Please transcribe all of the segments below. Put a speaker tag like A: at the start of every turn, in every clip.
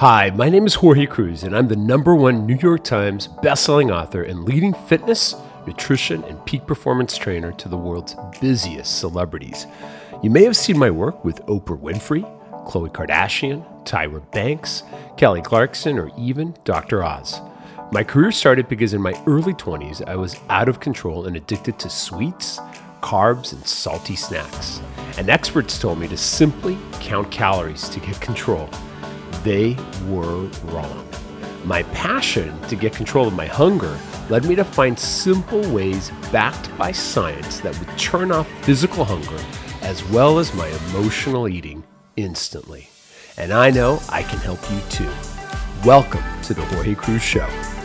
A: Hi, my name is Jorge Cruise, and I'm the number one New York Times bestselling author and leading fitness, nutrition, and peak performance trainer to the world's busiest celebrities. You may have seen my work with Oprah Winfrey, Khloe Kardashian, Tyra Banks, Kelly Clarkson, or even Dr. Oz. My career started because in my early 20s, I was out of control and addicted to sweets, carbs, and salty snacks. And experts told me to simply count calories to get control they were wrong. My passion to get control of my hunger led me to find simple ways backed by science that would turn off physical hunger as well as my emotional eating instantly. And I know I can help you too. Welcome to the Jorge Cruise Show.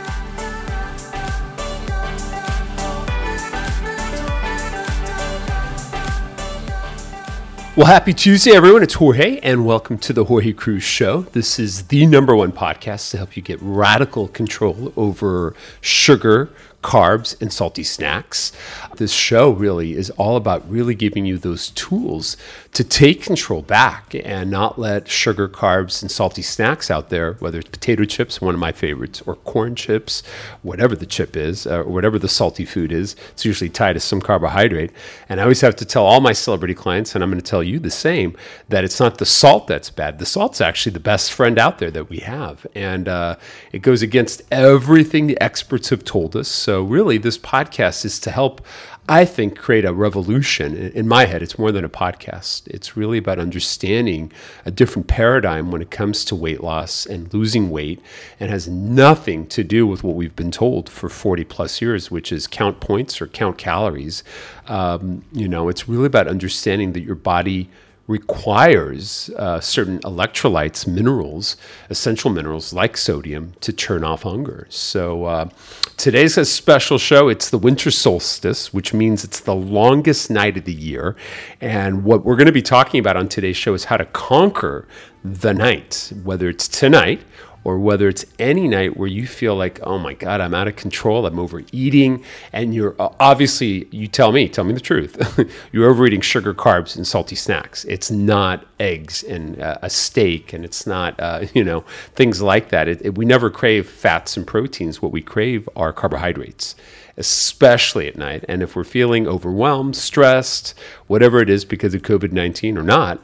A: Well, happy Tuesday, everyone. It's Jorge, and welcome to the Jorge Cruise Show. This is the number one podcast to help you get radical control over sugar, carbs, and salty snacks. This show really is all about really giving you those tools to take control back and not let sugar, carbs, and salty snacks out there, whether it's potato chips, one of my favorites, or corn chips, whatever the chip is, uh, or whatever the salty food is. It's usually tied to some carbohydrate. And I always have to tell all my celebrity clients, and I'm going to tell you the same, that it's not the salt that's bad. The salt's actually the best friend out there that we have. And uh, it goes against everything the experts have told us. So so, really, this podcast is to help, I think, create a revolution. In my head, it's more than a podcast. It's really about understanding a different paradigm when it comes to weight loss and losing weight, and has nothing to do with what we've been told for 40 plus years, which is count points or count calories. Um, you know, it's really about understanding that your body requires uh, certain electrolytes, minerals, essential minerals like sodium to turn off hunger. So uh, today's a special show. It's the winter solstice, which means it's the longest night of the year. And what we're going to be talking about on today's show is how to conquer the night, whether it's tonight or whether it's any night where you feel like, oh my God, I'm out of control, I'm overeating, and you're uh, obviously, you tell me, tell me the truth, you're overeating sugar, carbs, and salty snacks. It's not eggs and uh, a steak, and it's not, uh, you know, things like that. It, it, we never crave fats and proteins. What we crave are carbohydrates especially at night. And if we're feeling overwhelmed, stressed, whatever it is because of COVID 19 or not,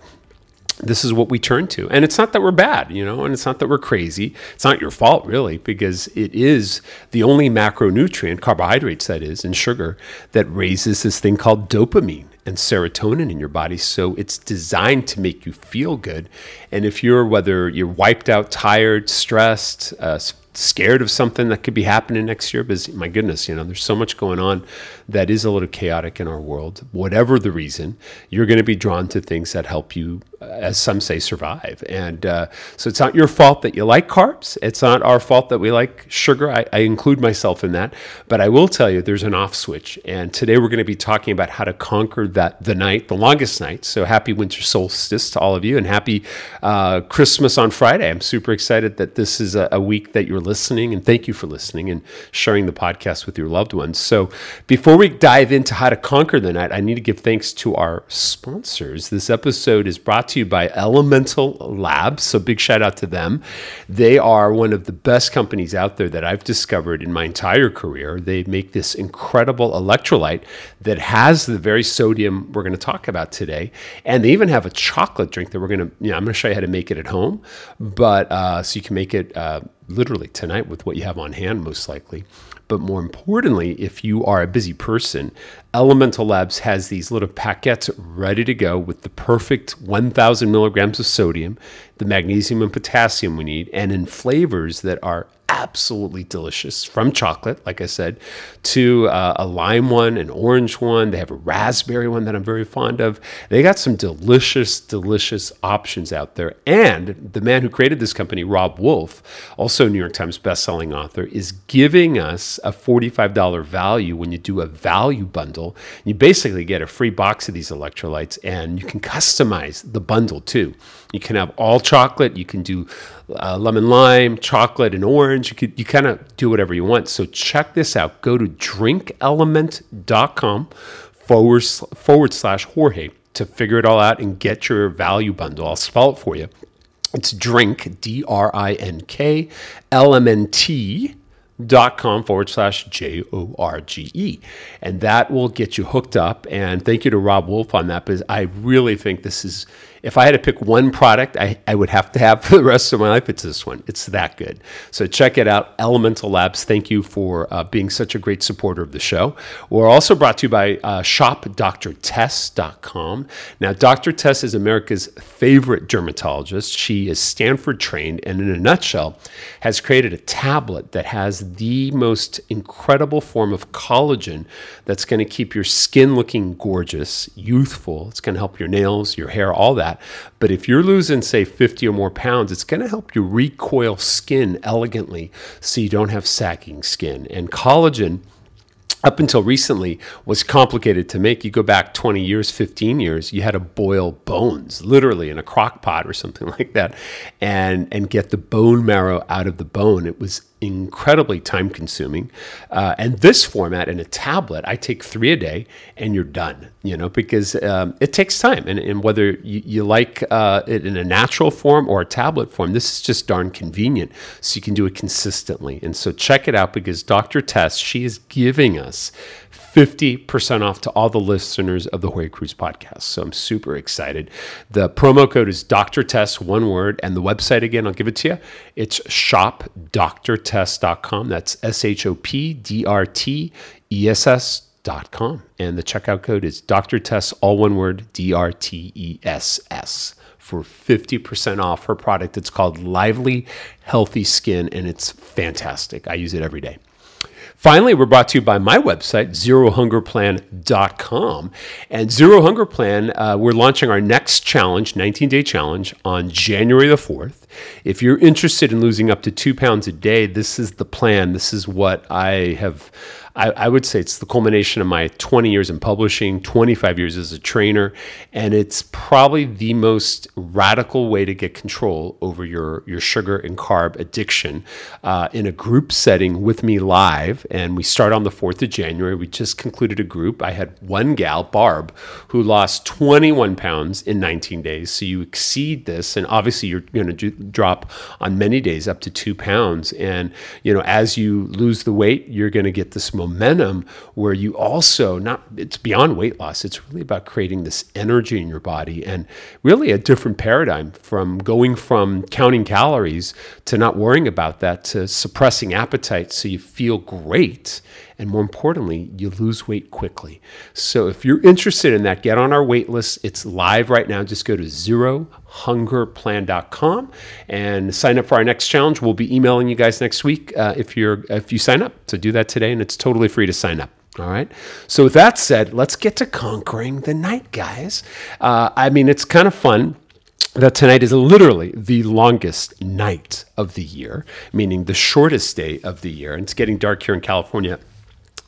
A: this is what we turn to. And it's not that we're bad, you know, and it's not that we're crazy. It's not your fault, really, because it is the only macronutrient, carbohydrates that is, and sugar, that raises this thing called dopamine and serotonin in your body. So it's designed to make you feel good. And if you're, whether you're wiped out, tired, stressed, uh, scared of something that could be happening next year because my goodness you know there's so much going on that is a little chaotic in our world whatever the reason you're going to be drawn to things that help you as some say, survive. And uh, so it's not your fault that you like carbs. It's not our fault that we like sugar. I, I, include myself in that. But I will tell you, there's an off switch. And today we're going to be talking about how to conquer that the night, the longest night. So happy winter solstice to all of you, and happy uh, Christmas on Friday. I'm super excited that this is a, a week that you're listening, and thank you for listening and sharing the podcast with your loved ones. So before we dive into how to conquer the night, I need to give thanks to our sponsors. This episode is brought to you by Elemental Labs. So, big shout out to them. They are one of the best companies out there that I've discovered in my entire career. They make this incredible electrolyte that has the very sodium we're going to talk about today. And they even have a chocolate drink that we're going to, you know, I'm going to show you how to make it at home. But uh, so you can make it uh, literally tonight with what you have on hand, most likely. But more importantly, if you are a busy person, Elemental Labs has these little packets ready to go with the perfect 1000 milligrams of sodium, the magnesium and potassium we need, and in flavors that are absolutely delicious from chocolate, like I said, to uh, a lime one, an orange one. They have a raspberry one that I'm very fond of. They got some delicious, delicious options out there. And the man who created this company, Robb Wolf, also New York Times bestselling author, is giving us a $45 value when you do a value bundle. You basically get a free box of these electrolytes and you can customize the bundle too. You can have all chocolate. You can do uh, lemon lime, chocolate, and orange. You could you kind of do whatever you want. So check this out. Go to drinklmnt.com forward forward slash Jorge to figure it all out and get your value bundle. I'll spell it for you. It's drink, D R I N K, L M N T dot com forward slash J O R G E. And that will get you hooked up. And thank you to Robb Wolf on that because I really think this is if I had to pick one product I, I would have to have for the rest of my life, it's this one. It's that good. So check it out. Elemental Labs, thank you for uh, being such a great supporter of the show. We're also brought to you by uh, shopdrtess.com. Now, Dr. Tess is America's favorite dermatologist. She is Stanford trained and, in a nutshell, has created a tablet that has the most incredible form of collagen that's going to keep your skin looking gorgeous, youthful. It's going to help your nails, your hair, all that. But if you're losing, say, 50 or more pounds, it's going to help you recoil skin elegantly so you don't have sagging skin. And collagen up until recently was complicated to make. You go back 20 years, 15 years, you had to boil bones literally in a crock pot or something like that and and get the bone marrow out of the bone. It was incredibly time consuming. Uh, and this format in a tablet, I take three a day and you're done, you know, because um, it takes time. And, and whether you, you like uh, it in a natural form or a tablet form, this is just darn convenient. So you can do it consistently. And so check it out because Dr. Tess, she is giving us 50% off to all the listeners of the Jorge Cruise podcast. So I'm super excited. The promo code is Dr. Tess, one word. And the website, again, I'll give it to you. It's shopdrtess.com. That's S H O P D R T E S S. Dot com. And the checkout code is Dr. Tess, all one word, D R T E S S for 50% off her product. It's called Lively Healthy Skin, and it's fantastic. I use it every day. Finally, we're brought to you by my website, zerohungerplan.com. And Zero Hunger Plan, uh, we're launching our next challenge, 19 day challenge, on January the 4th. If you're interested in losing up to two pounds a day, this is the plan. This is what I have I, I, would say it's the culmination of my 20 years in publishing, 25 years as a trainer, and it's probably the most radical way to get control over your, your sugar and carb addiction uh, in a group setting with me live. And we start on the 4th of January. We just concluded a group. I had one gal, Barb, who lost 21 pounds in 19 days. So you exceed this, and obviously you're going to drop on many days up to two pounds. And you know, as you lose the weight, you're going to get this momentum momentum where you also not it's beyond weight loss. It's really about creating this energy in your body and really a different paradigm from going from counting calories to not worrying about that to suppressing appetite so you feel great and more importantly, you lose weight quickly. So if you're interested in that, get on our wait list. It's live right now. Just go to zerohungerplan.com and sign up for our next challenge. We'll be emailing you guys next week uh, if you're if you sign up. So do that today, and it's totally free to sign up. All right. So with that said, let's get to conquering the night, guys. Uh, I mean, it's kind of fun that tonight is literally the longest night of the year, meaning the shortest day of the year. And it's getting dark here in California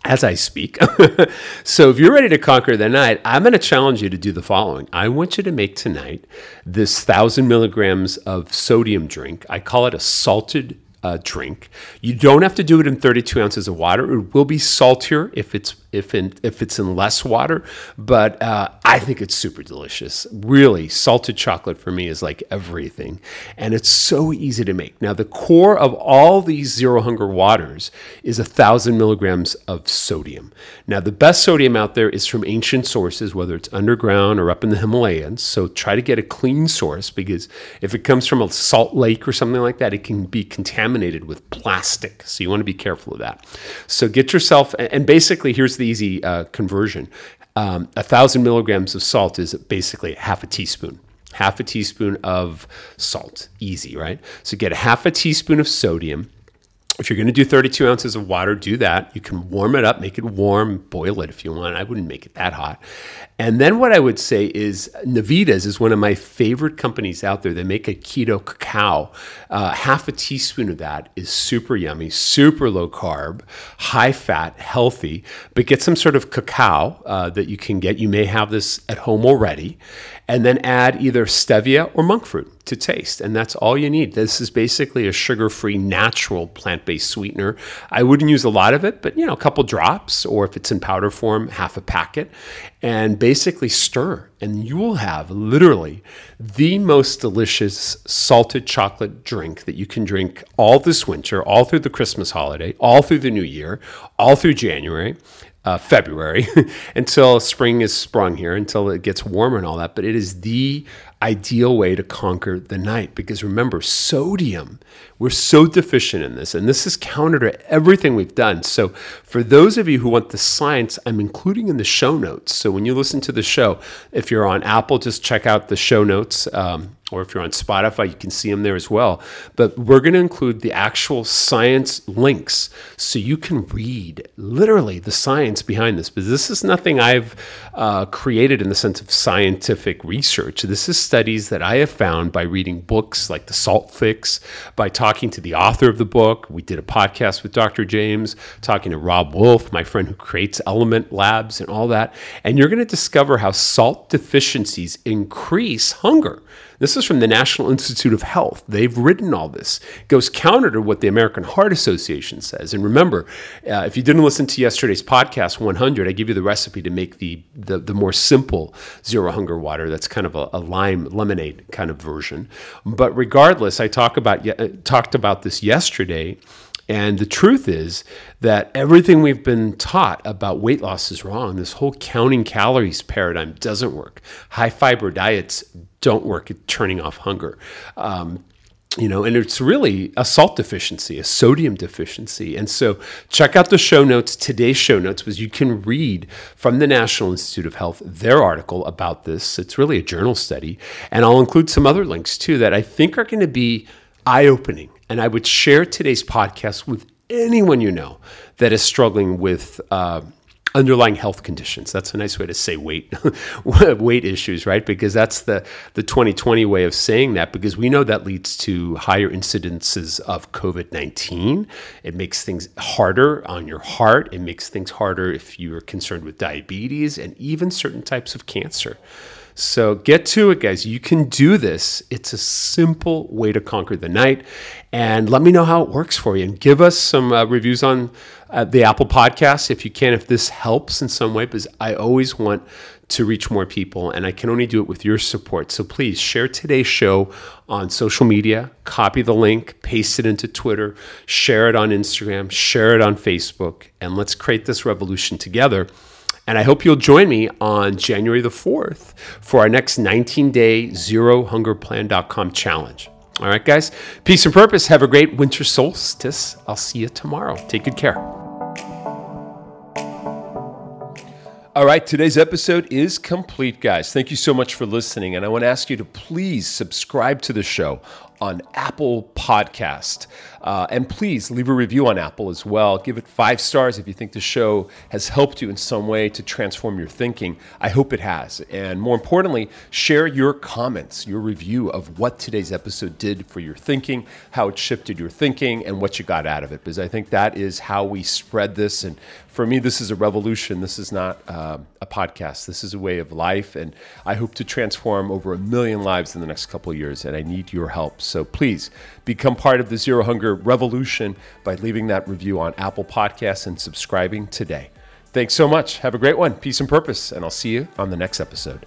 A: as I speak. so if you're ready to conquer the night, I'm going to challenge you to do the following. I want you to make tonight this thousand milligrams of sodium drink. I call it a salted uh, drink. You don't have to do it in 32 ounces of water. It will be saltier if it's if in if it's in less water, but uh, I think it's super delicious. Really, salted chocolate for me is like everything, and it's so easy to make. Now, the core of all these zero hunger waters is a thousand milligrams of sodium. Now, the best sodium out there is from ancient sources, whether it's underground or up in the Himalayas. So try to get a clean source because if it comes from a salt lake or something like that, it can be contaminated with plastic. So you want to be careful of that. So get yourself, and basically, here's the easy uh, conversion. Um, a thousand milligrams of salt is basically half a teaspoon. Half a teaspoon of salt, easy, right? So get a half a teaspoon of sodium if you're going to do 32 ounces of water, do that. You can warm it up, make it warm, boil it if you want. I wouldn't make it that hot. And then what I would say is Navitas is one of my favorite companies out there. They make a keto cacao. Uh, half a teaspoon of that is super yummy, super low carb, high fat, healthy. But get some sort of cacao uh, that you can get. You may have this at home already and then add either stevia or monk fruit to taste. And that's all you need. This is basically a sugar free, natural plant based sweetener. I wouldn't use a lot of it, but you know, a couple drops, or if it's in powder form, half a packet, and basically stir. And you will have literally the most delicious salted chocolate drink that you can drink all this winter, all through the Christmas holiday, all through the new year, all through January uh, February until spring is sprung here, until it gets warmer and all that. But it is the ideal way to conquer the night because remember, sodium, we're so deficient in this, and this is counter to everything we've done. So, for those of you who want the science, I'm including in the show notes. So, when you listen to the show, if you're on Apple, just check out the show notes. Um, or if you're on Spotify, you can see them there as well. But we're going to include the actual science links so you can read literally the science behind this. But this is nothing I've uh, created in the sense of scientific research. This is studies that I have found by reading books like The Salt Fix, by talking to the author of the book. We did a podcast with Dr. James, talking to Robb Wolf, my friend who creates Element Labs and all that. And you're going to discover how salt deficiencies increase hunger. This is from the National Institute of Health. They've written all this. It goes counter to what the American Heart Association says. And remember, uh, if you didn't listen to yesterday's podcast 100, I give you the recipe to make the, the, the more simple zero hunger water. That's kind of a, a lime lemonade kind of version. But regardless, I talk about uh, talked about this yesterday. And the truth is that everything we've been taught about weight loss is wrong. This whole counting calories paradigm doesn't work. High fiber diets don't work at turning off hunger. Um, you know, and it's really a salt deficiency, a sodium deficiency. And so check out the show notes, today's show notes, because you can read from the National Institute of Health their article about this. It's really a journal study. And I'll include some other links too that I think are going to be eye opening. And I would share today's podcast with anyone you know that is struggling with. Uh, underlying health conditions. That's a nice way to say weight weight issues, right? Because that's the the 2020 way of saying that because we know that leads to higher incidences of COVID-19. It makes things harder on your heart, it makes things harder if you're concerned with diabetes and even certain types of cancer. So get to it, guys. You can do this. It's a simple way to conquer the night. And let me know how it works for you. And give us some uh, reviews on uh, the Apple Podcast if you can, if this helps in some way, because I always want to reach more people. And I can only do it with your support. So please share today's show on social media, copy the link, paste it into Twitter, share it on Instagram, share it on Facebook, and let's create this revolution together. And I hope you'll join me on January the 4th for our next 19 day zerohungerplan.com challenge. All right, guys, peace and purpose. Have a great winter solstice. I'll see you tomorrow. Take good care. All right, today's episode is complete, guys. Thank you so much for listening. And I want to ask you to please subscribe to the show on Apple Podcast. Uh, and please leave a review on Apple as well. Give it five stars if you think the show has helped you in some way to transform your thinking. I hope it has. And more importantly, share your comments, your review of what today's episode did for your thinking, how it shifted your thinking, and what you got out of it. Because I think that is how we spread this. And for me, this is a revolution. This is not uh, a podcast. This is a way of life. And I hope to transform over a million lives in the next couple of years. And I need your help. So please become part of the Zero Hunger revolution by leaving that review on Apple Podcasts and subscribing today. Thanks so much. Have a great one. Peace and purpose. And I'll see you on the next episode.